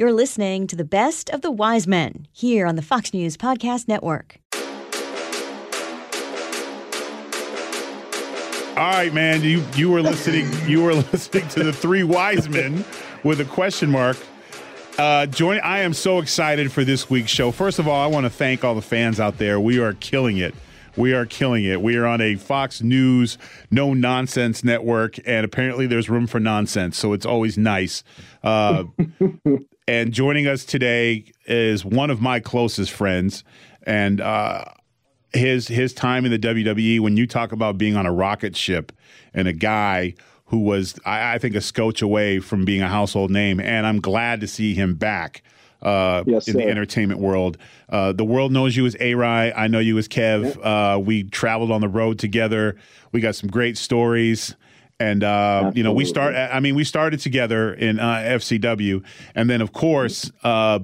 You're listening to the best of the wise men here on the Fox News Podcast Network. All right, man. You you were listening. You were listening to the three wise men with a question mark. Uh, join. I am so excited for this week's show. First of all, I want to thank all the fans out there. We are killing it. We are killing it. We are on a Fox News no nonsense network, and apparently there's room for nonsense. So it's always nice. Uh, and joining us today is one of my closest friends, and uh, his his time in the WWE. When you talk about being on a rocket ship and a guy who was, I, I think, a scotch away from being a household name, and I'm glad to see him back. Uh, Yes, in the entertainment world, uh, the world knows you as A. Rye. I know you as Kev. Uh, we traveled on the road together. We got some great stories. And uh, you know, we start. I mean, we started together in uh, FCW, and then of course, uh,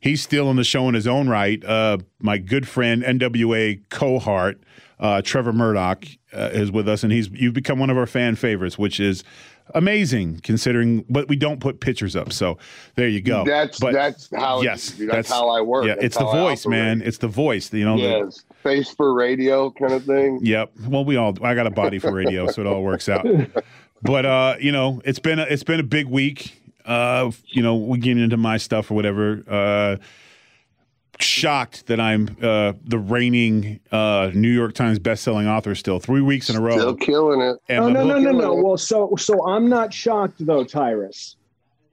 he's still on the show in his own right. Uh, my good friend NWA cohort uh, Trevor Murdoch uh, is with us, and he's you've become one of our fan favorites, which is amazing considering. But we don't put pictures up, so there you go. That's But that's how yes, that's, how I work. Yeah, That's it's the voice, man. It's the voice. You know. Yes, face for radio kind of thing. Yep. Well, we all. I got a body for radio, so it all works out. But uh, you know, it's been a, it's been a big week. Uh, you know, we get into my stuff or whatever. Uh, shocked that I'm uh, the reigning uh, New York Times best-selling author still three weeks in a row. Still killing it. And Oh my no no no no. Well, so so I'm not shocked though, Tyrus.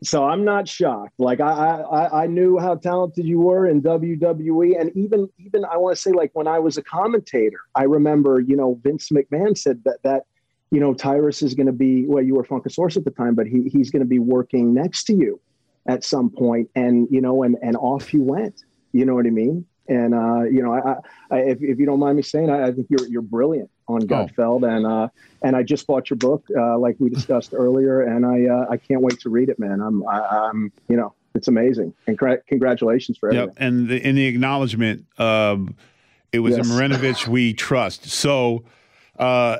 So I'm not shocked. Like I I I knew how talented you were in WWE, and even even I want to say like when I was a commentator, I remember you know Vince McMahon said that that you know Tyrus is going to be well you were Funkasaurus at the time, but he he's going to be working next to you at some point, and you know and and off you went. You know what I mean? And uh, you know, I, I, if, if you don't mind me saying, I, I think you're you're brilliant on Gutfeld, and uh, and I just bought your book, uh, like we discussed earlier, and I uh, I can't wait to read it, man. I'm I, I'm you know it's amazing, and cra- congratulations for everything. Yep. And the, in the acknowledgement, um, it was Yes. a Marinovich we trust. So, uh,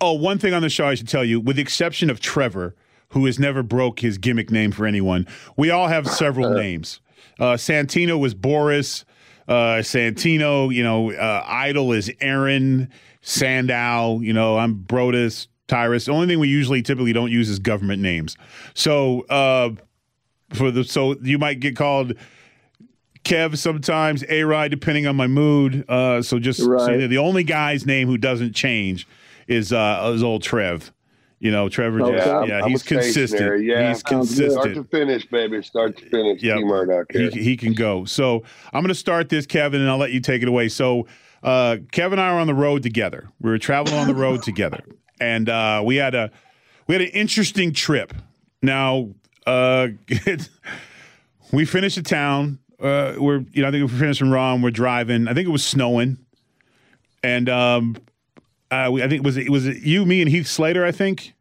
oh, one thing on the show I should tell you, with the exception of Trevor, who has never broke his gimmick name for anyone, we all have several names. Uh, Santino was Boris. Uh, Santino, you know, uh, Idol is Aaron. Sandow, you know, I'm Brodus, Tyrus. The only thing we usually typically don't use is government names. So, uh, for the so you might get called Kev sometimes, A Ride, depending on my mood. Uh, so just Right. that the only guy's name who doesn't change is uh, is old Trev. You know, Trevor. Okay. Just, yeah, I'm he's consistent. yeah. he's good. Start consistent. to finish, baby. Start to finish. Yep. He, he can go. So I'm going to start this, Kevin, and I'll let you take it away. So uh, Kevin and I are on the road together. We were traveling on the road together, and uh, we had a we had an interesting trip. Now uh, we finished the town. Uh, we're you know I think we finished in Raw. and We're driving. I think it was snowing, and um, uh, we, I think it was it was it you, me, and Heath Slater. I think,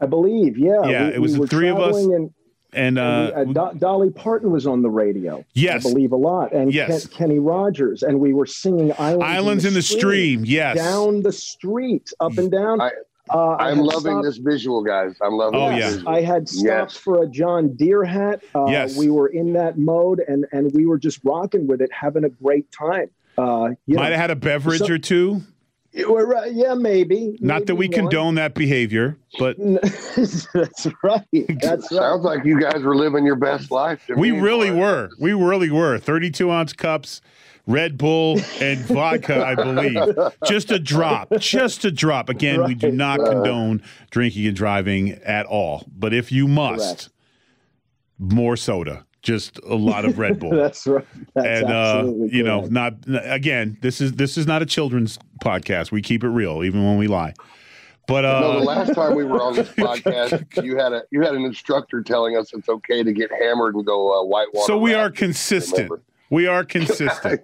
I believe, yeah. Yeah, we, it was we the three of us, traveling And, and uh, and we- uh, Do- Dolly Parton was on the radio. Yes. I believe a lot, and Yes. Ken- Kenny Rogers, and we were singing "Islands, Islands in the Stream. Yes, down the street, up and down. I- uh, I I'm loving stopped- this visual, guys. I'm loving Oh, yeah. visual. I had stops Yes. for a John Deere hat. Uh, Yes. we were in that mode, and and we were just rocking with it, having a great time. Uh, you might know, have had a beverage So- or two. You were right. yeah, maybe. Not that we maybe one. condone that behavior, but That's right. That's right. Sounds like you guys were living your best life. to we me, really boy. were. We really were. 32 ounce cups, Red Bull, and vodka, I believe. Just a drop. Just a drop. Again, we do Right. not condone drinking and driving at all. But if you must, Correct. more soda. Just a lot of Red Bull. That's right. That's and uh, you know, not again. This is this is not a children's podcast. We keep it real, even when we lie. But uh, no, the last time we were on this podcast, you had a you had an instructor telling us it's okay to get hammered and go uh, whitewater. so we are consistent. We are consistent.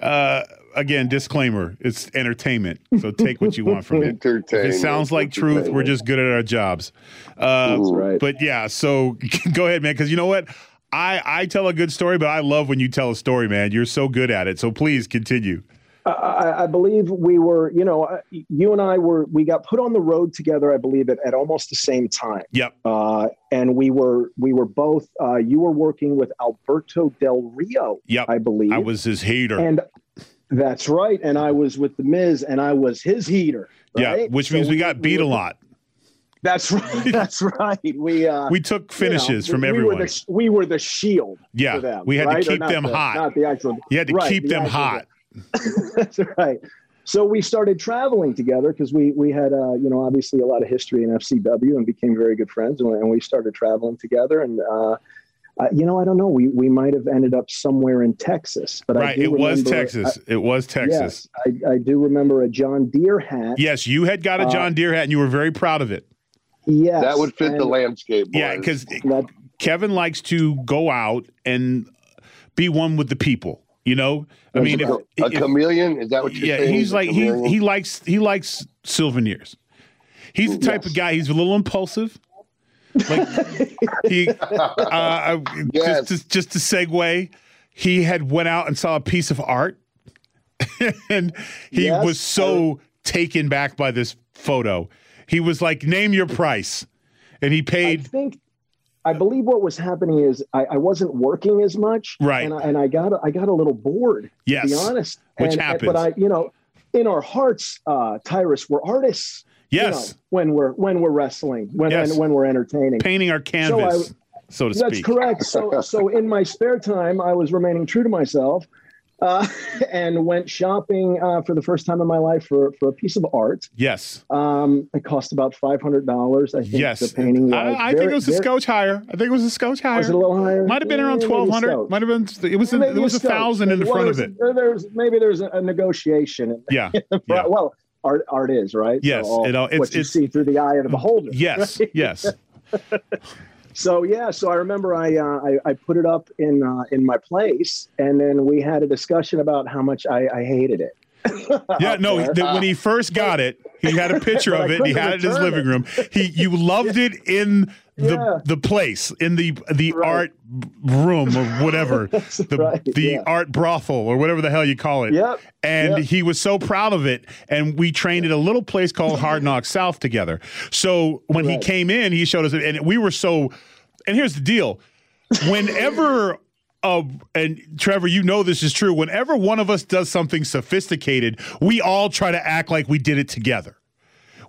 uh, again, disclaimer: it's entertainment, so take what you want from it. If it sounds like truth, we're just good at our jobs. Uh, That's right. But yeah, so go ahead, man. Because you know what, I I tell a good story, but I love when you tell a story, man. You're so good at it. So please continue. I- I, believe we were, you know, uh, you and I were, we got put on the road together. I believe at, at almost the same time. Yep. Uh, and we were, we were both. Uh, you were working with Alberto Del Rio, Yep. I believe. I was his hater. and that's right. And I was with the Miz, and I was his heater. yeah, right? which So means we got beat were- a lot. That's right. That's right. We uh, We took you know, finishes from we everyone. Were the, we were the shield. Yeah, for them, we had to right? Or keep them the- hot. Not the actual. you had to right, keep the them hot. That's right. So we started traveling together because we we had uh, you know obviously a lot of history in FCW and became very good friends and, and we started traveling together and uh, uh, you know I don't know we we might have ended up somewhere in Texas but I Right. It was remember- Texas. it was I, Texas. yes, I, I do remember a John Deere hat. Yes, you had got a Uh, John Deere hat and you were very proud of it. Yes, That would fit the and landscape. Yeah, because Kevin likes to go out and be one with the people. You know, I That's mean, if, right. a if- chameleon is that what you're yeah, saying? he's like he he likes he likes souvenirs. He's the type of guy. He's a little impulsive. Like he, uh, Yes. just to, just to segue, he had went out and saw a piece of art, and he Yes, was so taken back by this photo. He was like, "Name your price," and he paid. I think I believe what was happening is I, I wasn't working as much, Right. And I, and I got I got a little bored, Yes, to be honest. which And- happens. But I, you know, in our hearts, uh, Tyrus, we're artists. you Yes, know, when we're when we're wrestling, when Yes. when, when we're entertaining. painting our canvas, so, to That's speak. That's correct. So so in my spare time, I was remaining true to myself. Uh, and went shopping uh, for the first time in my life for, for a piece of art. Yes, Um, it cost about five hundred dollars. I think yes. the painting. I, I think it was a very- scotch higher. I think it was a scotch higher. Was it a little higher? Might have been around twelve hundred. Might have been. It was. A, there was a thousand in the front of it. there- There's maybe there's a, a negotiation. Yeah. Yeah. Well, art art is right. Yes, So all- it all- it's- what you it's- see through the eye of the beholder. Yes. right? Yes. So yeah, so I remember I uh, I, I put it up in uh, in my place, and then we had a discussion about how much I, I hated it. Yeah. No. the- when he first got it, he had a picture of it. and He had it in his living room. He. You loved it in Yeah. the place in the the Right. art room or whatever the right, the yeah. art brothel or whatever the hell you call it. Yep, And yep. he was so proud of it. And we trained at a little place called Hard Knock South together. So when he came in, he showed us it, and we were so. And here's the deal: whenever. Uh, and Trevor, you know this is true. Whenever one of us does something sophisticated, we all try to act like we did it together.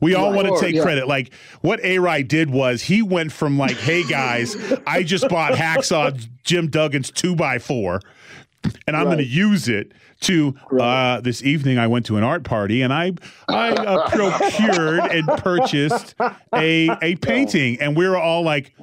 We all want to take yeah. credit. Like what A Ride did was he went from like, "Hey guys, I just bought Hacksaw Jim Duggan's two by four, and I'm going to use it." To uh, this evening, I went to an art party and I I uh, procured and purchased a a painting, and we were all like,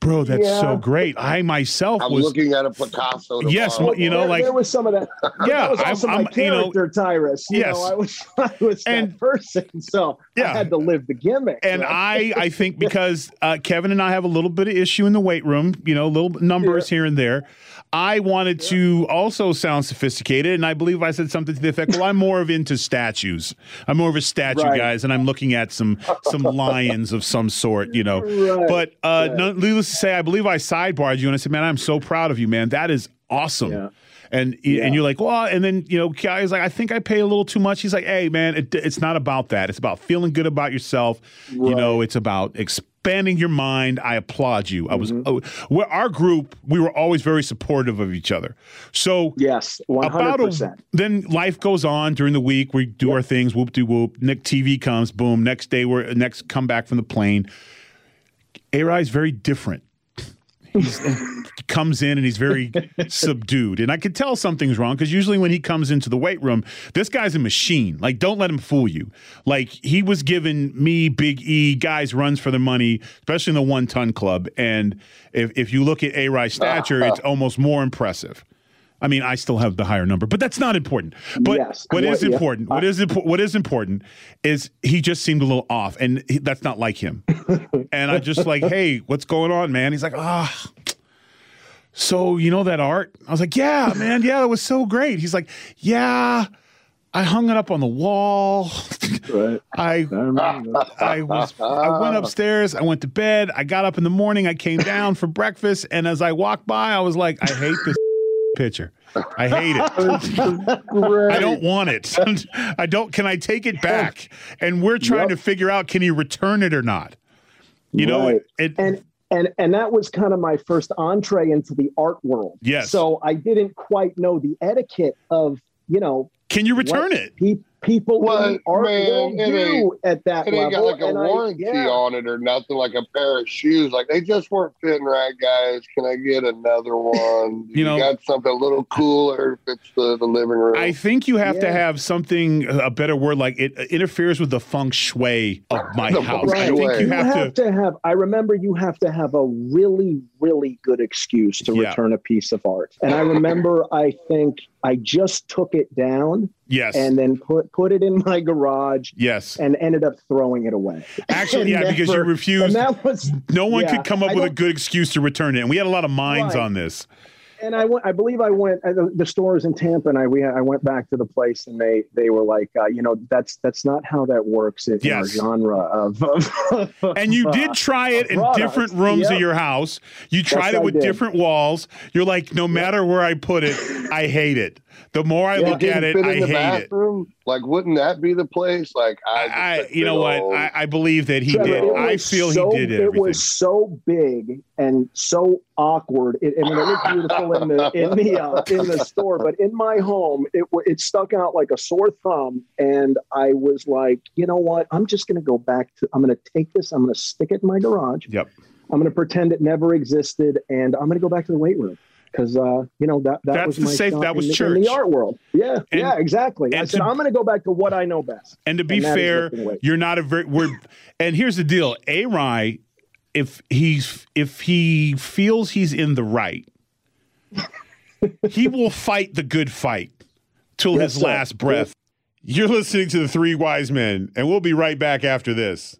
"Bro, that's Yeah. so great!" I myself I'm was looking at a Picasso. Yes, tomorrow. you know, there, like- there was some of that. Yeah, that was I'm- also my I'm- you know- character, Tyrus. You Yes. know, I was I was And- that person, so Yeah. I had to live the gimmick. And right? I, I think because uh, Kevin and I have a little bit of issue in the weight room, you know, little numbers here and there. I wanted to also sound sophisticated, and I believe I said something to the effect, "Well, I'm more of into statues. I'm more of a statue Right. guys, and I'm looking at some some lions of some sort, you know." Right, But uh, no, needless to say, I believe I sidebarred you, and I said, "Man, I'm so proud of you, man. That is awesome." And Yeah. and you're like, well, and then you know, guy's like, I think I pay a little too much. He's like, hey, man, it, it's not about that. It's about feeling good about yourself. You know, it's about expanding your mind. I applaud you. I was, Mm-hmm. oh, our group, we were always very supportive of each other. So yes, one hundred percent. then life goes on during the week. We do our things. Whoop de whoop. Nick TV comes. Boom. Next day, we're next come back from the plane. A is very different. He's, he comes in and he's very subdued, and I could tell something's wrong because usually when he comes into the weight room, this guy's a machine. Like, don't let him fool you. Like he was giving me Big E guys runs for their money, especially in the one ton club. And if if you look at A stature, it's almost more impressive. I mean, I still have the higher number, but that's not important. But Yes. what is yeah. important, what is impo- what is important, is he just seemed a little off, and he, that's not like him. and I just like, hey, what's going on, man? He's like, ah. so you know that art? I was like, yeah, man, yeah, it was so great. He's like, yeah, I hung it up on the wall. Right. I I. I was I went upstairs, I went to bed, I got up in the morning, I came down for breakfast, and as I walked by, I was like, I hate this picture. I hate it. I don't want it. I don't can I take it back? And we're trying Yep. to figure out can he return it or not? You know, it, and and and that was kind of my first entree into the art world. Yes. So I didn't quite know the etiquette of you know can you return it? pe- people Well, in the art man, world it do at that It ain't got like a and I- warranty yeah. on it or nothing, like a pair of shoes. Like they just weren't fitting right, guys. Can I get another one? You know- got something a little cooler if it's the, the living room. I think you have to have something a better word like it interferes with the feng shui of my house. feng I think shui. you You have, have to to have. I remember you have to have a really, really good excuse to Yeah. return a piece of art. And I remember, I think I just took it down yes. and then put put it in my garage yes. and ended up throwing it away. Actually, yeah, And because you refused. And that was No one Yeah, could come up I with a good excuse to return it, and we had a lot of minds Right. on this. And I went. I believe I went. Uh, the, the stores in Tampa, and I we I went back to the place, and they they were like, uh, you know, that's that's not how that works in, in our genre of. of And you uh, did try it in products. different rooms of your house. You tried Yes, it with different walls. You're like, no matter where I put it, I hate it. The more I Yeah, look Didn't at it, fit in I the hate it. bathroom. Like, wouldn't that be the place? Like, I, I, you know big what? I, I believe that he Trevor, did. I feel so, he did It everything. was so big and so awkward. It, I mean, it looked beautiful in the in the uh, in the store, but in my home, it it stuck out like a sore thumb. And I was like, you know what? I'm just going to go back to. I'm going to take this. I'm going to stick it in my garage. Yep. I'm going to pretend it never existed, and I'm going to go back to the weight room. Because uh, you know that that That's was the my safe- that was in, the, church. in the art world. Yeah, And- yeah, exactly. I said to, I'm going to go back to what I know best. And to be And fair, you're not a very. We're, and here's the deal: A. Rye, if he's if he feels he's in the right, he will fight the good fight till Yes, his sir. last breath. You're listening to the Three Wise Men, and we'll be right back after this.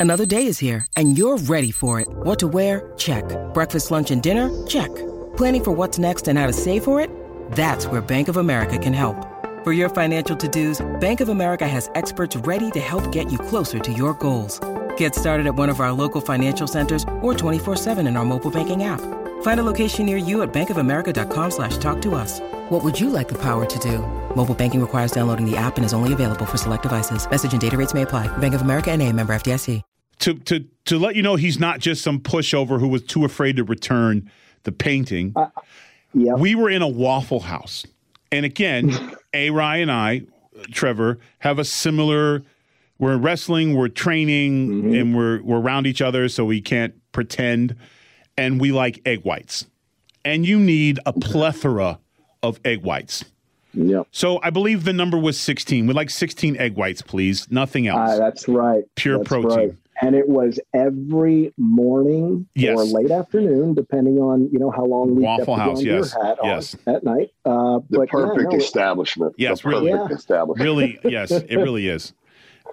Another day is here, and you're ready for it. What to wear? Check. Breakfast, lunch, and dinner? Check. Planning for what's next and how to save for it? That's where Bank of America can help. For your financial to-dos, Bank of America has experts ready to help get you closer to your goals. Get started at one of our local financial centers or 24-7 in our mobile banking app. Find a location near you at bankofamerica.com slash talk to us. What would you like the power to do? Mobile banking requires downloading the app and is only available for select devices. Message and data rates may apply. Bank of America and a member FDIC. To to to let you know, he's not just some pushover who was too afraid to return the painting. Uh, yeah, we were in a Waffle House. And again, A. Ryan and I, Trevor, have a similar. We're wrestling, we're training, mm-hmm. and we're we're around each other, so we can't pretend. And we like egg whites, and you need a plethora of egg whites. yeah. So I believe the number was sixteen. We'd like sixteen egg whites, please. Nothing else. Uh, that's right. Pure That's protein. right. And it was every morning Yes. or late afternoon, depending on you know how long we Waffle kept the House, John yes, hat on yes. at night. Uh, the but yeah, perfect no, establishment. Yes, the really. perfect Yeah. establishment. really, yes, it really is.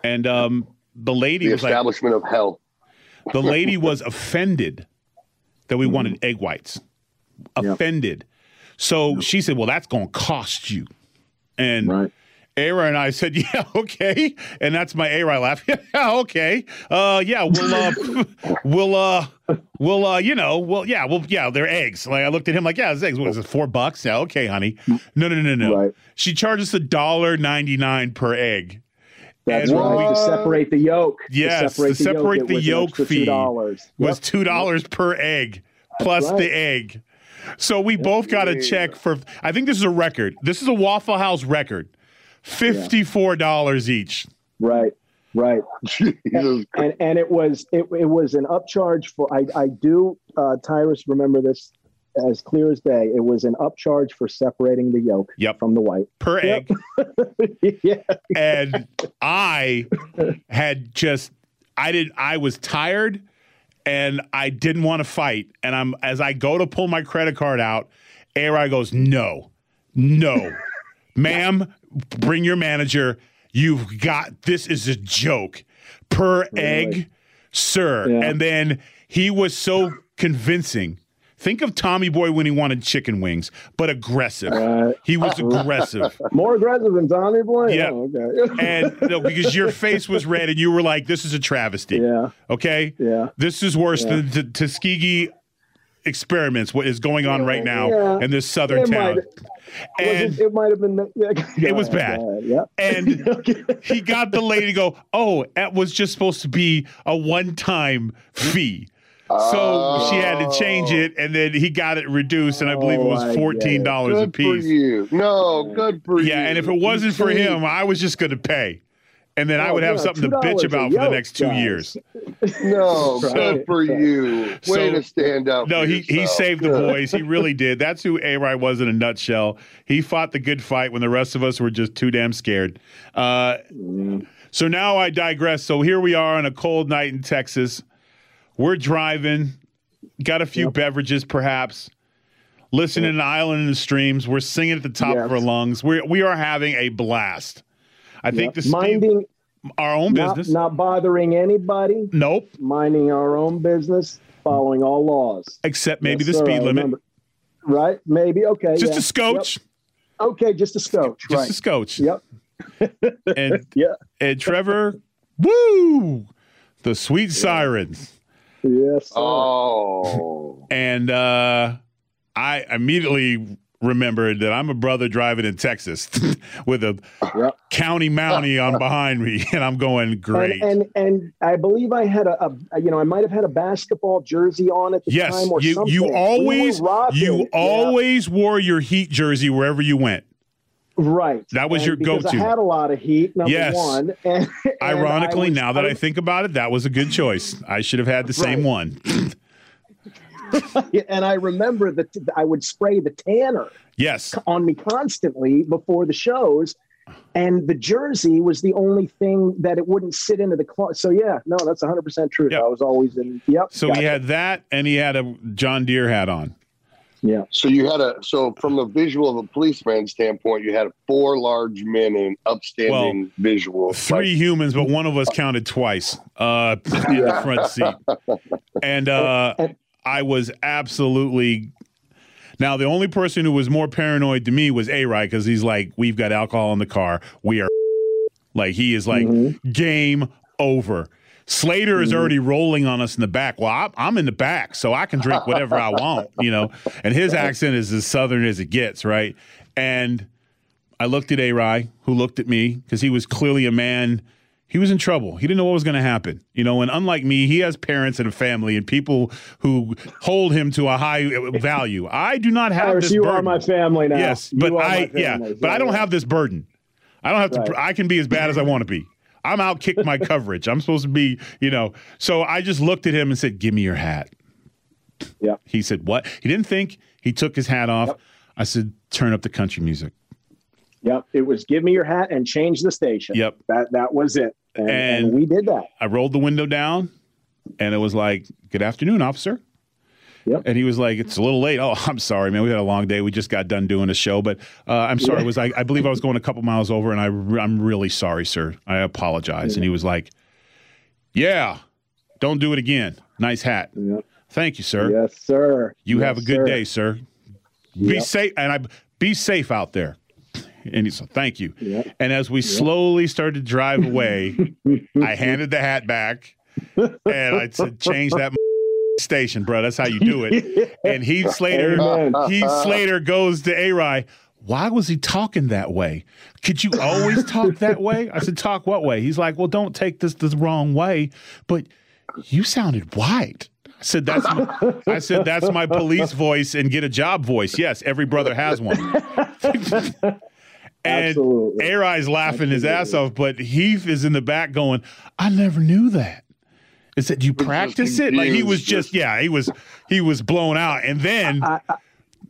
And um, the lady The was like, establishment of hell. The lady was offended that we wanted egg whites. Offended. So she said, Well, that's going to cost you. And right. Ara and I said, Yeah, okay. And that's my Ara laugh. Yeah, okay. Uh, yeah, we'll, uh, we'll, uh, we'll, uh, you know, well, yeah, well, yeah, they're eggs. Like I looked at him like, Yeah, it's eggs. What is it, four bucks? Yeah, okay, honey. No, no, no, no. Right. She charges a dollar ninety nine per egg. That's And right. we- to separate the yolk. Yes, to separate to the separate yolk, it the yolk fee Two dollars was two dollars per egg plus right. the egg. So we both got a check for. I think this is a record. This is a Waffle House record. Fifty-four dollars each. Right. Right. Jesus Christ. and and it was it, it was an upcharge for I I do uh, Tyrus remember this as clear as day. It was an upcharge for separating the yolk Yep. from the white. per Yep. egg. yeah. And I had just. I did. I was tired, and I didn't want to fight. And I'm as I go to pull my credit card out, Ari goes, "No, No, ma'am, bring your manager. You've got this is a joke per egg, sir. Yeah. And then he was so convincing. Think of Tommy Boy when he wanted chicken wings, but aggressive. He was aggressive. More aggressive than Tommy Boy. Yeah. Oh, okay. And no, because your face was red and you were like, this is a travesty. yeah. Okay? Yeah. This is worse Yeah. than the Tuskegee experiments, what is going on right now Yeah. in this southern It town. might- And it, might have been. Yeah, It was bad. Yeah. and he got the lady to go, oh, that was just supposed to be a one time fee. So she had to change it, and then he got it reduced, and I believe it Oh, was fourteen dollars a Good for piece. you. No, good for you. Yeah, and if it wasn't for him, I was just going to pay, and then I Oh, would have something to bitch about for the next two years. no, good for you. Way So- to stand up. No, for he he yourself. saved the Good. boys. He really did. That's who A. Rye was in a nutshell. He fought the good fight when the rest of us were just too damn scared. Uh, so now I digress. So here we are on a cold night in Texas. We're driving, got a few beverages perhaps, listening to Island in the Streams. We're singing at the top of our lungs. We we are having a blast. I think the minding, our own not, business. not bothering anybody, nope, minding our own business, following all laws. except maybe Yes, the speed limit. Right? Maybe. Okay. Just yeah. a scotch. Yep. Okay, just a scotch. Just right. a scotch. Yep. And Yeah. and Trevor, woo, the sweet sirens. Yes. Sir. Oh. And uh, I immediately remembered that I'm a brother driving in Texas with a Yep. county mountie on behind me, and I'm going great. And, and and I believe I had a, a you know I might have had a basketball jersey on at the yes, time or you something. you We were always you yeah, always wore your Heat jersey wherever you went. Right. That was And your because go-to. I had a lot of heat. Number Yes. one. And, and Ironically, was- now that I think about it, that was a good choice. I should have had the same one. and I remember that I would spray the tanner Yes. on me constantly before the shows. And the jersey was the only thing that it wouldn't sit into the closet. So yeah, no, that's 100 percent true. Yep. I was always in. Yep. So gotcha. he had that, and he had a John Deere hat on. Yeah. So you had a so from the visual of a policeman standpoint, you had four large men in upstanding visual. Three humans, but one of us counted twice uh, in the front seat. And uh, I was absolutely. Now, the only person who was more paranoid to me was A Rye because he's like, we've got alcohol in the car. We are. Like, he is like, game over. Slater is already mm-hmm. rolling on us in the back. Well, I'm in the back, so I can drink whatever I want, you know. And his accent is as southern as it gets, right? And I looked at A Rye, who looked at me because he was clearly a man. He was in trouble. He didn't know what was going to happen, you know. And unlike me, he has parents and a family and people who hold him to a high value. I do not have Iris, this you burden. are my family now. Yes, but I yeah, but I don't have this burden. I don't have to. I can be as bad as I want to be. I'm out kick my coverage. I'm supposed to be, you know. So I just looked at him and said, "Give me your hat." Yep. He said, "What?" He didn't think. He took his hat off. I said, "Turn up the country music." Yep. It was give me your hat and change the station. Yep. That that was it. And, and And- we did that. I rolled the window down, and it was like, "Good afternoon, officer." Yep. And he was like, "It's a little late." Oh, I'm sorry, man. We had a long day. We just got done doing a show, but uh, I'm sorry. It was I, I believe I was going a couple miles over, and I I'm really sorry, sir. I apologize. And he was like, "Yeah, don't do it again. Nice hat. Yep. Thank you, sir. Yes, sir. You Yes, have a good sir. day, sir. Be Yep. safe, and I be safe out there." And he said, "Thank you." Yep. And as we slowly started to drive away, I handed the hat back, and I said, "Change that station, bro. That's how you do it." And Heath Slater, Amen. Heath Slater goes to A. Why was he talking that way? Could you always talk that way? I said, "Talk what way?" He's like, "Well, don't take this the wrong way, but you sounded white." I said, "That's my, I said that's my police voice and get a job voice. Yes, every brother has one." And Absolutely. Arai's laughing his ass off, but Heath is in the back going, I never knew that. Is that you practice it? Like he was just, just- yeah, he was he was blown out. And then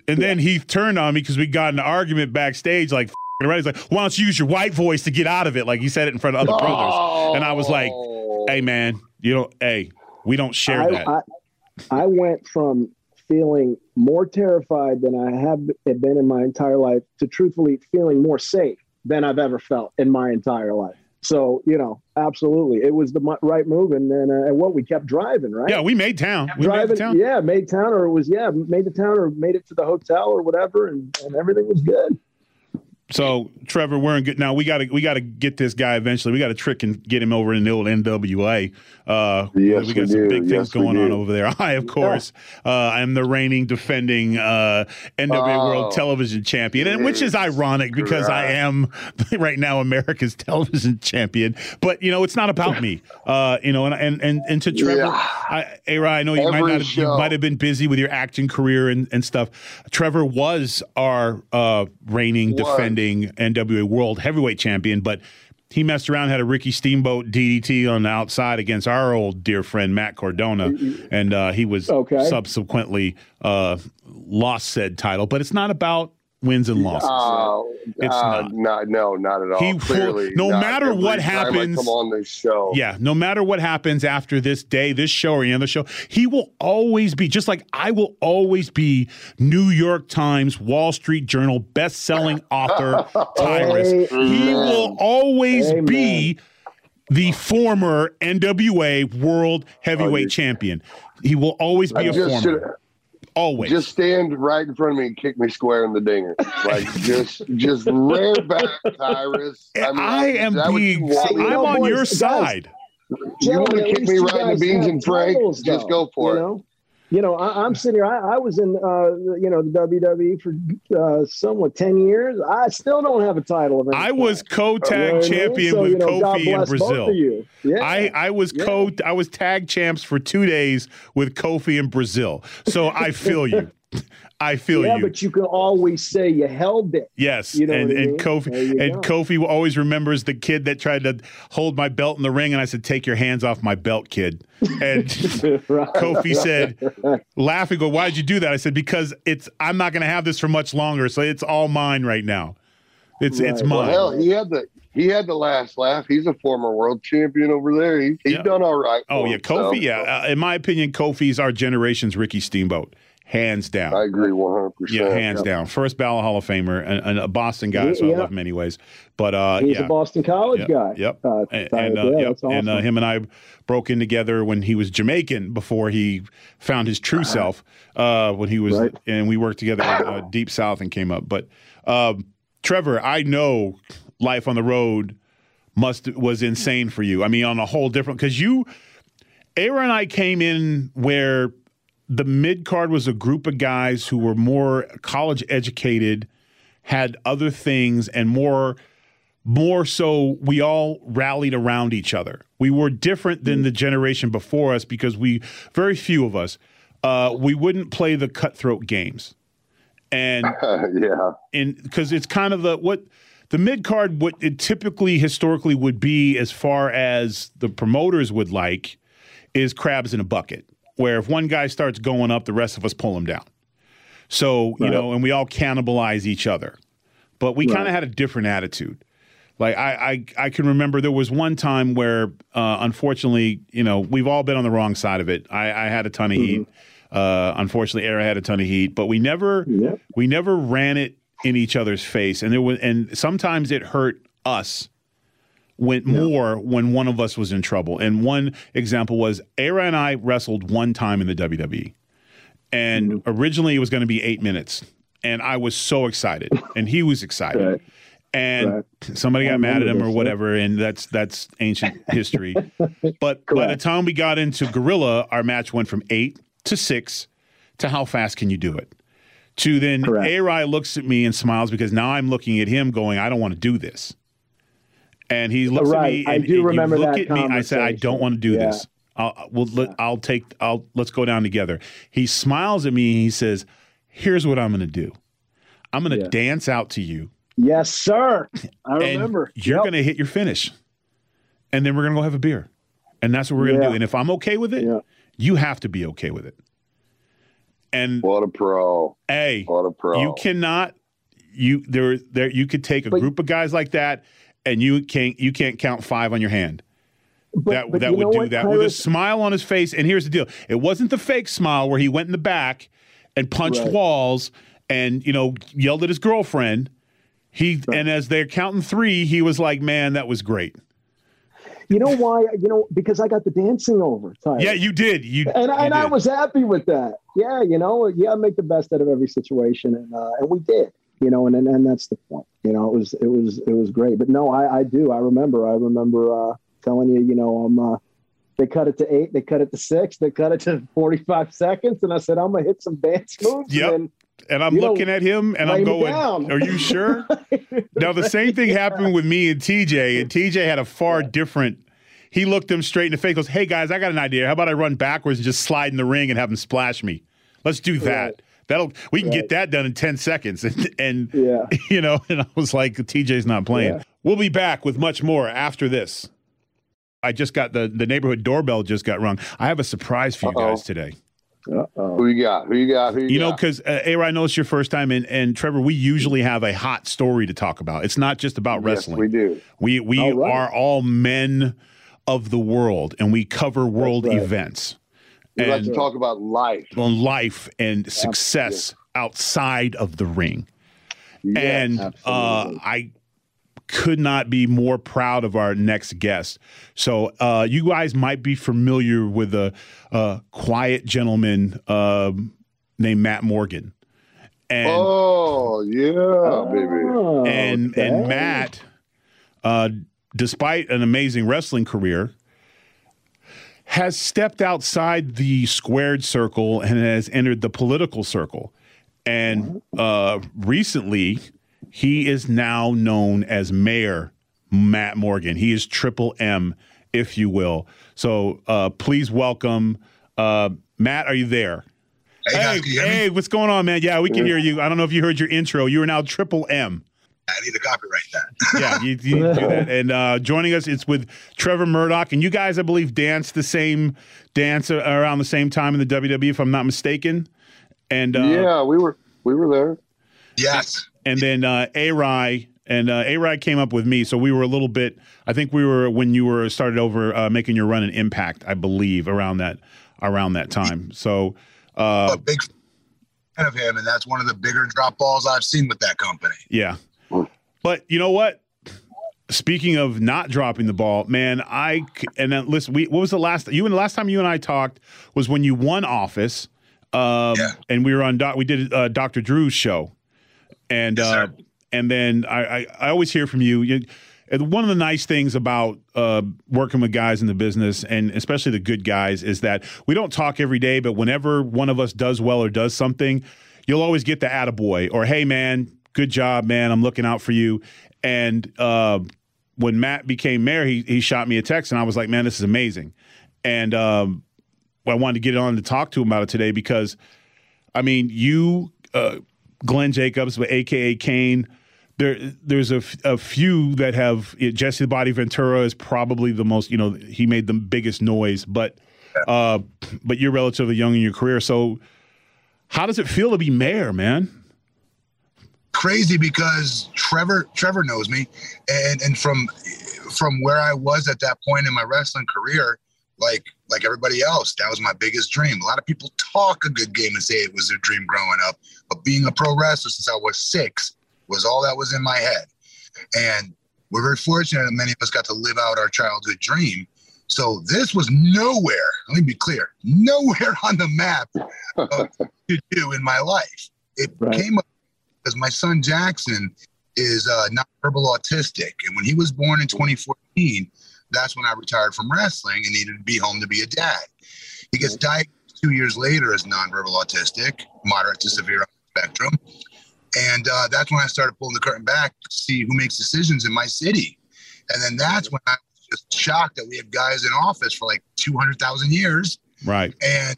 and then he turned on me because we got an argument backstage, like f***ing around. He's like, Why don't you use your white voice to get out of it? Like he said it in front of other brothers. And I was like, Hey man, you know, hey, we don't share I, that. I, I went from feeling more terrified than I have been in my entire life to truthfully feeling more safe than I've ever felt in my entire life. So you know, absolutely, it was the right move, and then uh, and what we kept driving, right? Yeah, we made town. We driving, made town. yeah, made town, or it was yeah, made the town, or made it to the hotel, or whatever, and, and everything was good. So Trevor, we're in good now. We got to we got to get this guy eventually. We got to trick and get him over in the old NWA. Uh, yes, we got we some do. big things Yes, going on over there. I, of course, uh, I'm the reigning, defending uh, NWA Oh, World Television Champion, and which is ironic because I am right now America's Television Champion. But you know, it's not about me. Uh, you know, and and and, and to Trevor, Yeah. I, Ara, I know you might not have, you might have been busy with your acting career and, and stuff. Trevor was our uh, reigning, Was. defending NWA World Heavyweight Champion, but he messed around, had a Ricky Steamboat DDT on the outside against our old dear friend Matt Cardona, and uh, he was Okay. subsequently uh, lost said title. But it's not about wins and losses. Oh, It's uh, not. not. No, not at all. He Clearly, no not matter what happens- come on this show. Yeah, no matter what happens after this day, this show, or any other show, he will always be, just like I will always be, New York Times, Wall Street Journal, best selling author, Tyrus. He will always Amen. be the former NWA World Heavyweight you- Champion. He will always be I a just should former. Always. just stand right in front of me and kick me square in the dinger. Like just just rear back, Tyrus. I, mean, I am that what you being, want me you to I'm on boys, your guys, side. You want to kick me right in the beans and Frank? titles, Just go for you it. Know? You know, I, I'm sitting here. I, I was in, uh, you know, the WWE for uh, somewhat ten years. I still don't have a title. Of I was co-tag You know what I mean? champion So, with you know, Kofi in Brazil. Yeah. I, I was Yeah. co I was tag champs for two days with Kofi in Brazil. So I feel you. I feel yeah, you. but you can always say you held it. yes, you know and what I and mean? Kofi and go. Kofi always remembers the kid that tried to hold my belt in the ring, and I said, "Take your hands off my belt, kid." And right. Kofi said, laughing, "Go, why'd you do that?" I said, "Because it's I'm not going to have this for much longer, so it's all mine right now. It's it's Right. Well, mine." hell, he had the he had the last laugh. He's a former world champion over there. He, he's Yeah. done all right. oh for yeah, himself. Kofi. Yeah, uh, in my opinion, Kofi's our generation's Ricky Steamboat, hands down. I agree one hundred percent. Yeah, hands down. First ballot Hall of Famer and, and a Boston guy, so I Yeah. love him anyways. But uh, He's yeah, a Boston College Yep, guy. Yep. Uh, and and, uh, yeah, yep. awesome. and uh, him and I broke in together when he was Jamaican before he found his true self. Uh, when he was, Right. and we worked together in uh, Deep South and came up. But um, Trevor, I know life on the road must was insane for you. I mean, on a whole different because you, Ara and I came in where the mid card was a group of guys who were more college educated, had other things, and more more so we all rallied around each other. We were different than the generation before us because we very few of us uh, we wouldn't play the cutthroat games. And yeah. in because it's kind of the what the mid card what it typically historically would be as far as the promoters would like is crabs in a bucket where if one guy starts going up the rest of us pull him down. So you know and we all cannibalize each other. But we kind of had a different attitude. Like I, I i can remember there was one time where uh, unfortunately you know we've all been on the wrong side of it. I, I had a ton of heat. Uh, unfortunately era had a ton of heat but we never Yep. we never ran it in each other's face. And there was and sometimes it hurt us went more when one of us was in trouble. And one example was era and i wrestled one time in the wwe and originally it was going to be eight minutes. And i was so excited. And he was excited. Right. and Right. somebody got mad at him or whatever and that's that's ancient history. But by the time we got into gorilla our match went from eight to six to how fast can you do it? To then Correct. Ari looks at me and smiles because now I'm looking at him going, I don't want to do this. And he looks at me Right. I and, do and you remember look that at me. I said, I don't want to do Yeah. this. I'll we'll, let, I'll take I'll let's go down together. He smiles at me and he says, Here's what I'm gonna do. I'm gonna Yeah. dance out to you Yes, sir. I remember. you're Yep. gonna hit your finish. And then we're gonna go have a beer. And that's what we're gonna Yeah. do. And if I'm okay with it, Yeah. you have to be okay with it. And What a pro. hey, What a pro. you cannot you there there you could take a But- group of guys like that and you can't you can't count five on your hand. But- that but that would do what, that with a smile on his face. And here's the deal: it wasn't the fake smile where he went in the back and punched Right. walls and you know yelled at his girlfriend. He and as they're counting three, he was like, "Man, that was great." You know why? You know because I got the dancing over. Tyler. Yeah, you did. You and, you and I was happy with that. Yeah, you know, yeah, make the best out of every situation, and uh, and we did. You know, and, and and that's the point. You know, it was it was it was great. But no, I I do. I remember. I remember uh, telling you. You know, I'm. Uh, they cut it to eight. They cut it to six. They cut it to forty-five seconds, and I said, "I'm gonna hit some dance moves." Yep. And and I'm you know, looking at him and I'm going. "Are you sure?" now the same thing happened with me and TJ, and TJ had a far different. He looked him straight in the face. Goes, "Hey guys, I got an idea. How about I run backwards and just slide in the ring and have him splash me? Let's do that. Right. That'll we can get that done in ten seconds." And, and Yeah. you know, and I was like, "TJ's not playing." Yeah. We'll be back with much more after this. I just got the the neighborhood doorbell just got rung. I have a surprise for you Uh-oh. guys today. Uh-oh. Who you got? Who you got? Who you, You know, because uh, A. I know it's your first time, and, and Trevor, we usually have a hot story to talk about. It's not just about yes, wrestling. we do. We we All right. are all men of the world, and we cover world right. events We like and to talk about life. on life and success outside of the ring. and uh. I could not be more proud of our next guest. So uh, you guys might be familiar with a, a quiet gentleman um named Matt Morgan. And oh yeah, baby. Oh, and okay. and Matt, uh, despite an amazing wrestling career, has stepped outside the squared circle and has entered the political circle. And uh, recently, he is now known as Mayor Matt Morgan. He is Triple M, if you will. So uh, please welcome uh, Matt. Are you there? Hey, Hey, can you hey, what's going on, man? Yeah, we can hear you. I don't know if you heard your intro. You are now Triple M. I need to copyright that. Yeah, you, you need to do that. And uh, joining us, it's with Trevor Murdoch. And you guys, I believe, danced the same dance around the same time in the WWE, if I'm not mistaken. And uh, yeah, we were we were there. yes. and then uh, A Rai and uh, A Rai came up with me, so we were a little bit. I think we were when you were started over uh, making your run in Impact, I believe, around that around that time. So. Uh, a big fan of him, and that's one of the bigger drop balls I've seen with that company. Yeah. But you know what? Speaking of not dropping the ball, man, I and then listen. We what was the last you and the last time you and I talked was when you won office, um, Yeah. and we were on. Doc, we did uh, Dr. Drew's show, and Yes, uh, and then I, I I always hear from you. you one of the nice things about uh, working with guys in the business, and especially the good guys, is that we don't talk every day, but whenever one of us does well or does something, you'll always get the attaboy or, hey, man, good job, man. I'm looking out for you. And uh, when Matt became mayor, he, he shot me a text, and I was like, man, this is amazing. And um, I wanted to get on to talk to him about it today because, I mean, you, uh, Glenn Jacobs, but AKA Kane, there, there's a, f- a few that have Jesse the Body Ventura is probably the most, you know, he made the biggest noise, but, uh, but you're relatively young in your career. So, how does it feel to be mayor, man? Crazy because Trevor Trevor knows me, and and from from where I was at that point in my wrestling career, like like everybody else, that was my biggest dream. A lot of people talk a good game and say it was their dream growing up, but being a pro wrestler since I was six was all that was in my head. And we're very fortunate that many of us got to live out our childhood dream. So this was nowhere, let me be clear, nowhere on the map of to do in my life. It Right. came up because my son Jackson is uh, nonverbal autistic. And when he was born in 2014, that's when I retired from wrestling and needed to be home to be a dad. He gets diagnosed two years later as nonverbal autistic, moderate to severe on the spectrum. And uh, that's when I started pulling the curtain back to see who makes decisions in my city. And then that's when I was just shocked that we have guys in office for like 200,000 years Right. and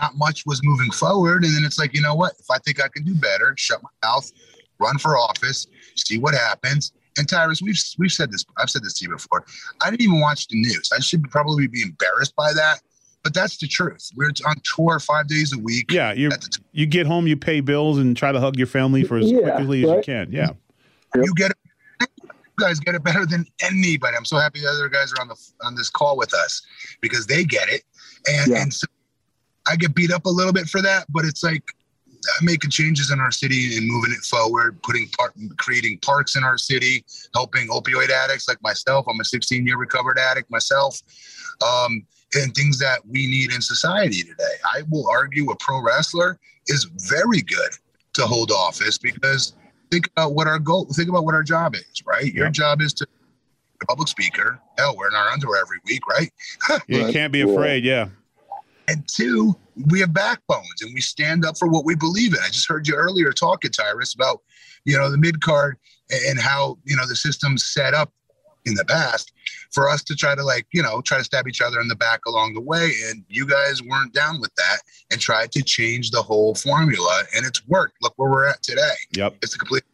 not much was moving forward. And then it's like, you know what? If I think I can do better, shut my mouth, run for office, see what happens. And Tyrus, we've we've said this. I've said this to you before. I didn't even watch the news. I should probably be embarrassed by that, but that's the truth. We're on tour five days a week. Yeah, you t- you get home, you pay bills, and try to hug your family for as Yeah, quickly as you can. Yeah, you get it. You guys get it better than anybody. I'm so happy the other guys are on the on this call with us because they get it, and Yeah. and so I get beat up a little bit for that, but it's like making changes in our city and moving it forward, putting part, creating parks in our city, helping opioid addicts like myself. I'm a 16 year recovered addict myself, um, and things that we need in society today. I will argue a pro wrestler is very good to hold office because think about what our goal, think about what our job is, right? Your job is to a public speaker. Hell, we're in our underwear every week, right? you can't be afraid. Yeah. And two, we have backbones and we stand up for what we believe in. I just heard you earlier talking, Tyrus, about you know the mid card and how you know the system's set up in the past for us to try to like you know try to stab each other in the back along the way. And you guys weren't down with that and tried to change the whole formula and it's worked. Look where we're at today. Yep. It's a complete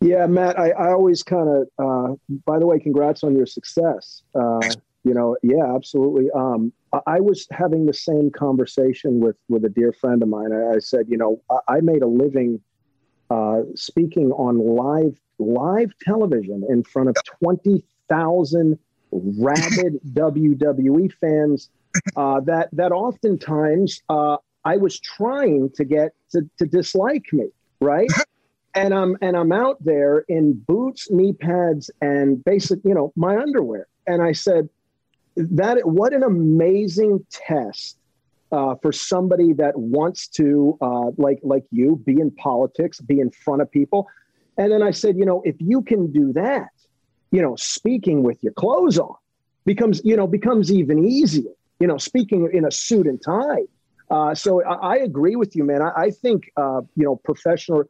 yeah matt i, I always kind of uh, by the way congrats on your success. Uh, you know yeah absolutely um, I was having the same conversation with with a dear friend of mine. I, I said, you know, I, I made a living uh, speaking on live live television in front of twenty thousand rabid WWE fans. Uh, that that oftentimes uh, I was trying to get to, to dislike me, right? and I'm and I'm out there in boots, knee pads, and basic, you know, my underwear. And I said, that what an amazing test uh, for somebody that wants to uh, like like you be in politics be in front of people. And then i said you know if you can do that you know speaking with your clothes on becomes you know becomes even easier you know speaking in a suit and tie. Uh, so I, I, agree with you man. I, I think uh, you know professional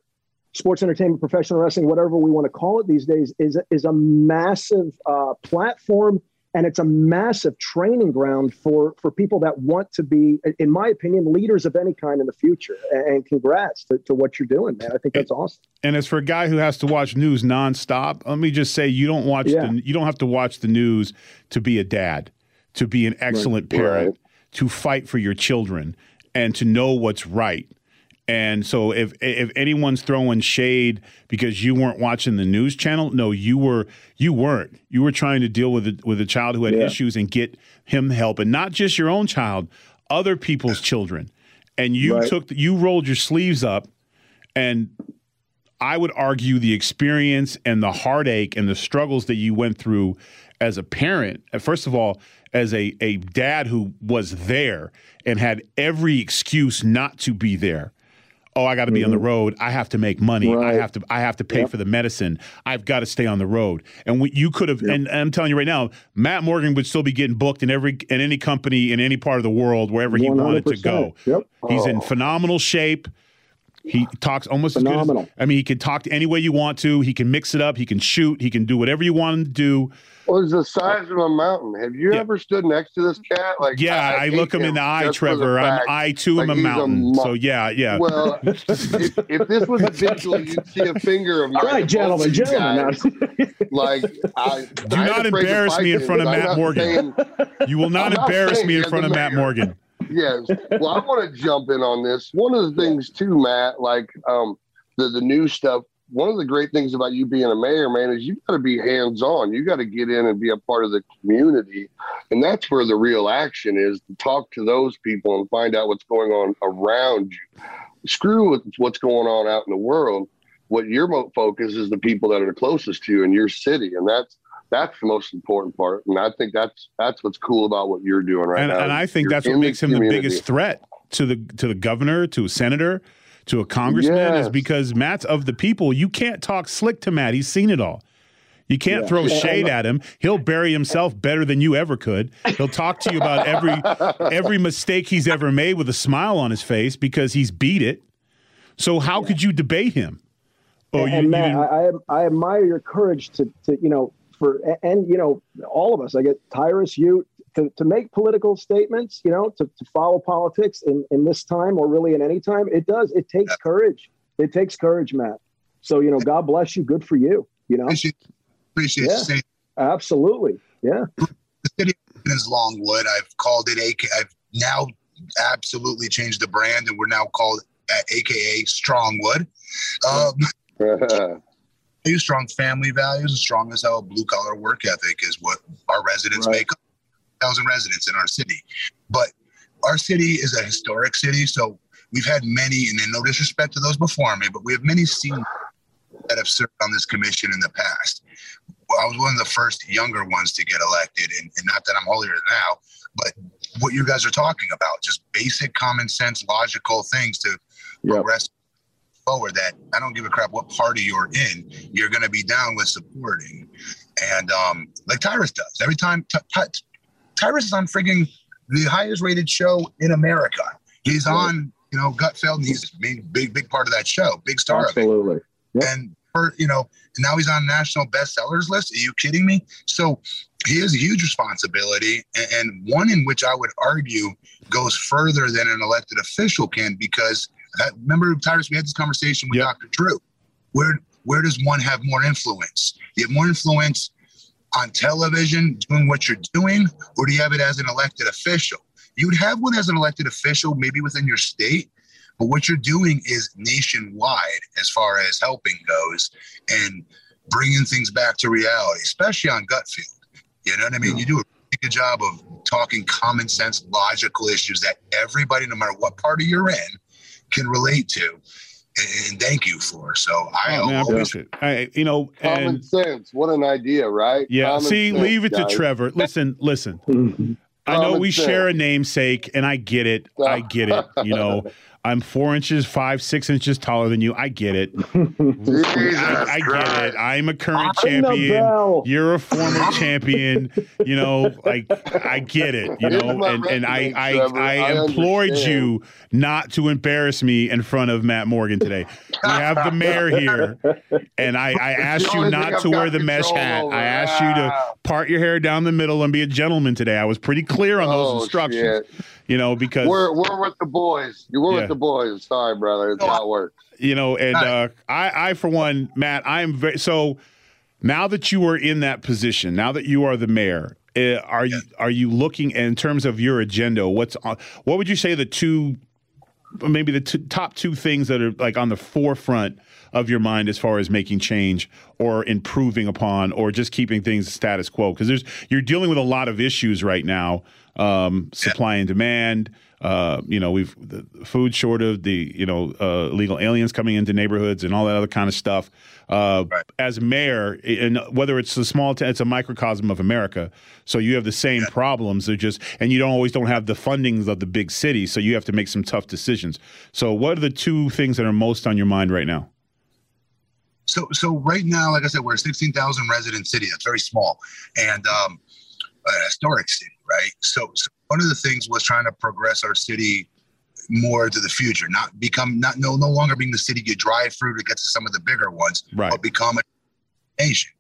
sports entertainment professional wrestling whatever we want to call it these days is is a massive uh, platform and it's a massive training ground for for people that want to be in my opinion leaders of any kind in the future and congrats to, to what you're doing man i think that's awesome and as for a guy who has to watch news nonstop let me just say you don't watch yeah. the, you don't have to watch the news to be a dad to be an excellent right. parent right. to fight for your children and to know what's right and so if if anyone's throwing shade because you weren't watching the news channel, no, you were you weren't. You were trying to deal with a, with a child who had yeah. issues and get him help, and not just your own child, other people's children. And you right. took you rolled your sleeves up, and I would argue the experience and the heartache and the struggles that you went through as a parent. First of all, as a a dad who was there and had every excuse not to be there oh, I got to be mm-hmm. on the mm-hmm. road. I have to make money. Right. I have to. I have to pay yep. for the medicine. I've got to stay on the road. And we, you could have. Yep. And, and, I'm telling you right now, Matt Morgan would still be getting booked in every in any company in any part of the world wherever 100%. he wanted to go. Yep. He's oh. in phenomenal shape. He talks almost Phenomenal. as good as I mean, he can talk to any way you want to. He can mix it up. He can shoot. He can do whatever you want him to do. Well, he's the size of a mountain. Have you yeah. ever stood next to this cat? Like, yeah, I, I look him in the eye, Trevor. I'm I too am like a mountain. A so yeah, yeah. Well, if, if, this was a visual, you'd see a finger of mine. All right, gentlemen, gentlemen. like, I, do not embarrass me in front of Matt Morgan. Saying, you will not embarrass me in front of Matt Morgan yes. Well, I want to jump in on this. One of the things too, Matt, like um, the the new stuff. One of the great things about you being a mayor, man, is you got to be hands on. You got to get in and be a part of the community, and that's where the real action is to talk to those people and find out what's going on around you. Screw with what's going on out in the world. What your focus is the people that are closest to you in your city, and that's that's the most important part. And I think that's that's what's cool about what you're doing right and, now. And I think that's what makes him the biggest threat to the to the governor, to a senator, to a congressman, yes. is because Matt's of the people. You can't talk slick to Matt. He's seen it all. You can't yeah. throw shade at him. He'll bury himself better than you ever could. He'll talk to you about every every mistake he's ever made with a smile on his face because he's beat it. So how yeah. could you debate him? Oh, and, you, Matt, you I, I admire your courage to to you know for and you know all of us. I get Tyrus, you to, to make political statements, you know, to, to follow politics in, in this time or really in any time, it does. It takes courage. It takes courage, Matt. So, you know, God bless you. Good for you. You know, appreciate, appreciate yeah, absolutely. Yeah. The city is Longwood. I've called it AK. I've now absolutely changed the brand and we're now called uh, AKA Strongwood. Um, strong family values and strong as hell blue collar work ethic is what our residents right. make up. Thousand residents in our city, but our city is a historic city, so we've had many, and no disrespect to those before me, but we have many seniors that have served on this commission in the past. I was one of the first younger ones to get elected, and, and not that I'm holier than now, but what you guys are talking about, just basic common sense, logical things to yep. progress forward that I don't give a crap what party you're in, you're going to be down with supporting. And um, like Tyrus does, every time t- t- Tyrus is on frigging the highest rated show in America. He's on, you know, Gutfeld, and he's a big, big, part of that show, big star Absolutely. Yep. And for, you know, now he's on national bestsellers list. Are you kidding me? So he has a huge responsibility, and one in which I would argue goes further than an elected official can, because I remember, Tyrus, we had this conversation with yep. Dr. Drew. Where where does one have more influence? You have more influence on television doing what you're doing, or do you have it as an elected official? You would have one as an elected official, maybe within your state, but what you're doing is nationwide as far as helping goes and bringing things back to reality, especially on Gutfeld. You know what I mean? You do a really good job of talking common sense, logical issues that everybody, no matter what party you're in, can relate to and thank you for. So I, oh, man, I appreciate it. I, you know, common and, sense. What an idea, right? Yeah. Common See, sense, leave it guys. to Trevor. Listen, listen. I know we sense. share a namesake, and I get it. I get it. You know, I'm four inches, five, six inches taller than you. I get it. I, I, get it. I'm a current champion. You're a former champion. You know, like I get it. You know, and, and I I, I, I implored you not to embarrass me in front of Matt Morgan today. We have the mayor here, and I, I asked you not to wear the mesh hat. I asked you to part your hair down the middle and be a gentleman today. I was pretty clear on those oh, instructions. Shit you know, because we're we're with the boys. You were yeah. with the boys. Sorry, brother. It's how work. You know, and uh, I, I for one, Matt, I am very so. Now that you are in that position, now that you are the mayor, uh, are you are you looking in terms of your agenda? What's on? What would you say the two, maybe the two, top two things that are like on the forefront of your mind as far as making change or improving upon or just keeping things status quo? Because there's you're dealing with a lot of issues right now um, supply and demand. Uh, you know, we've the food shortage, the you know uh, illegal aliens coming into neighborhoods, and all that other kind of stuff. Uh, right. As mayor, and whether it's a small, t- it's a microcosm of America. So you have the same yeah. problems. They're just, and you don't always don't have the fundings of the big cities. So you have to make some tough decisions. So what are the two things that are most on your mind right now? So, so right now, like I said, we're a 16,000 resident city. That's very small, and um, a historic city right? So, so one of the things was trying to progress our city more to the future, not become not no no longer being the city you drive through to get to some of the bigger ones, right. but become a nation.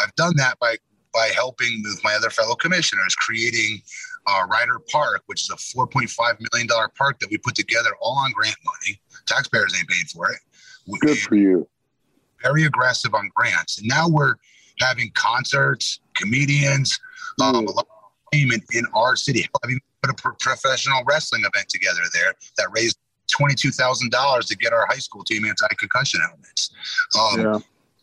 I've done that by by helping with my other fellow commissioners creating uh, Reiter Park, which is a 4.5 million dollar park that we put together all on grant money. Taxpayers ain't paid for it. Good for you. Very aggressive on grants, and now we're having concerts, comedians, um, a lot entertainment in our city. I mean, put a pro- professional wrestling event together there that raised twenty-two thousand dollars to get our high school team anti-concussion helmets. Um, yeah.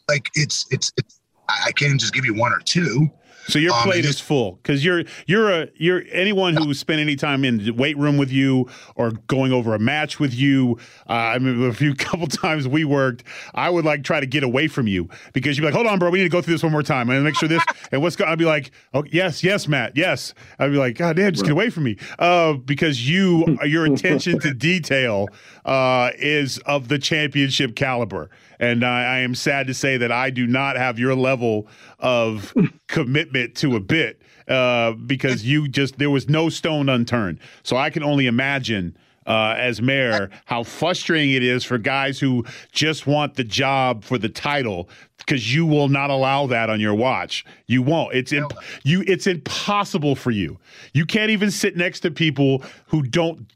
Like it's it's it's I can't just give you one or two. So your um, plate is full because you're you're a you're anyone who spent any time in the weight room with you or going over a match with you. Uh, I mean, a few couple times we worked. I would like try to get away from you because you'd be like, "Hold on, bro, we need to go through this one more time and make sure this and what's going." I'd be like, "Oh yes, yes, Matt, yes." I'd be like, "God damn, just get away from me," uh, because you your attention to detail uh, is of the championship caliber. And I, I, am sad to say that I do not have your level of commitment to a bit uh, because you just, there was no stone unturned. So I can only imagine. Uh, as mayor, how frustrating it is for guys who just want the job for the title because you will not allow that on your watch. You won't. It's imp- you. It's impossible for you. You can't even sit next to people who don't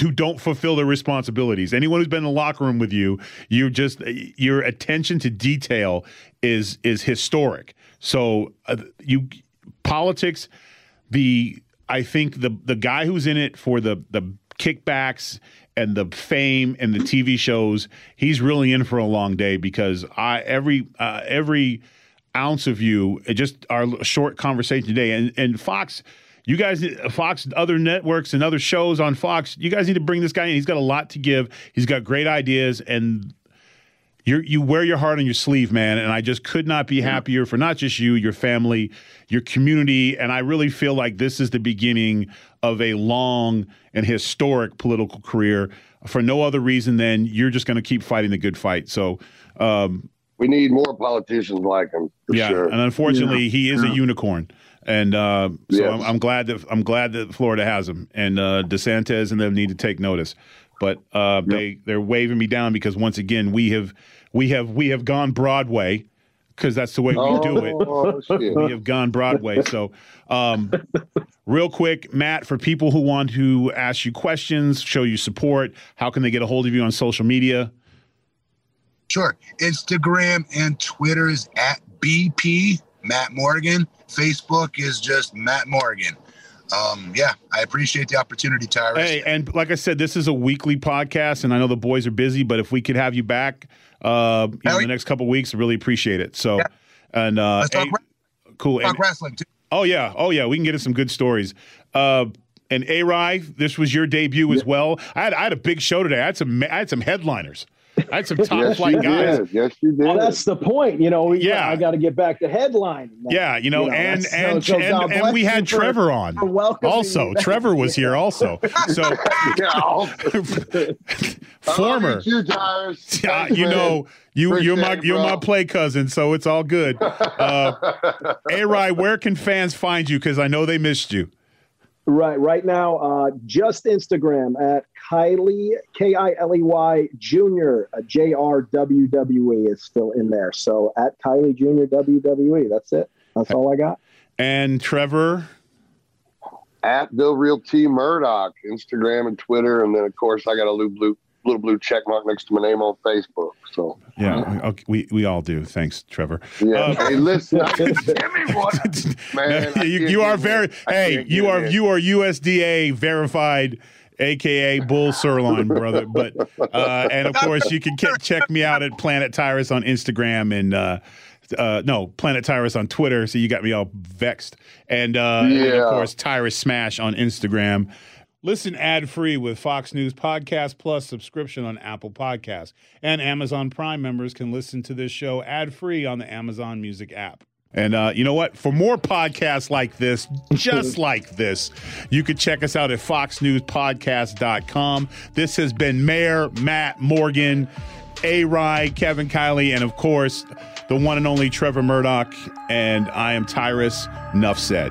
who don't fulfill their responsibilities. Anyone who's been in the locker room with you, you just your attention to detail is is historic. So uh, you politics, the I think the the guy who's in it for the the kickbacks and the fame and the TV shows, he's really in for a long day because I every uh, every ounce of you, just our short conversation today, and and Fox You guys, Fox, other networks and other shows on Fox, you guys need to bring this guy in. He's got a lot to give. He's got great ideas, and you you wear your heart on your sleeve, man. And I just could not be happier for not just you, your family, your community, and I really feel like this is the beginning of a long and historic political career for no other reason than you're just going to keep fighting the good fight. So. Um, we need more politicians like him. yeah, sure. and unfortunately, yeah. he is yeah. a unicorn and uh, so Yes. I'm, I'm glad that I'm glad that Florida has him, and uh, DeSantis and them need to take notice. But uh, they they're waving me down because once again we have we have we have gone Broadway because that's the way we do it. Oh, shit. We have gone Broadway. So, um, real quick, Matt, for people who want to ask you questions, show you support, how can they get a hold of you on social media? Sure. Instagram and Twitter is at BP Matt Morgan. Facebook is just Matt Morgan. Um, yeah, I appreciate the opportunity, Tyrus. Hey, and like I said, this is a weekly podcast, and I know the boys are busy, but if we could have you back uh, in the next couple weeks, I really appreciate it. So, and uh, Let's talk, hey, re- cool. talk And- wrestling too. oh yeah, oh yeah, we can get into some good stories. Uh, and A Rai, this was your debut as well. I had I had a big show today. I had some I had some headliners. I had some top yes, flight guys. did. Yes, you did. Well, that's the point. You know, we, Yeah. I got to get back to headline. now. Yeah, you know, and that's- and so God and, and we had Trevor on. for Also. Trevor was here also. So former. You, too, Tyrus. Yeah, Thanks, you man. know, you you're my it, you're my play cousin, so it's all good. Uh, A Rai, where can fans find you? Because I know they missed you. Right, right now, uh, just Instagram at Kiley K I L E Y Junior uh, J R W W E is still in there. So at Kiley Junior WWE, that's it. That's all I got. And Trevor, At the real T Murdoch, Instagram and Twitter, and then of course I got a little blue little blue check mark next to my name on Facebook. So yeah, okay, we we all do. Thanks, Trevor. yeah, Uh, hey, listen, give me one, man. I you, you are very it. Hey you are it. you are USDA verified aka bull sirloin brother but uh and of course you can ke- check me out at planet tyrus on instagram and uh uh, no, Planet Tyrus on Twitter. So you got me all vexed. And, uh, and of course, Tyrus Smash on Instagram. Listen ad free with Fox News Podcast Plus subscription on Apple Podcasts. And Amazon Prime members can listen to this show ad free on the Amazon Music app. And uh, you know what? For more podcasts like this, just like this, you can check us out at foxnewspodcast.com. This has been Mayor Matt Morgan, A. Rye, Kevin Kiley, and of course, the one and only Trevor Murdoch. And I am Tyrus. Nuff said.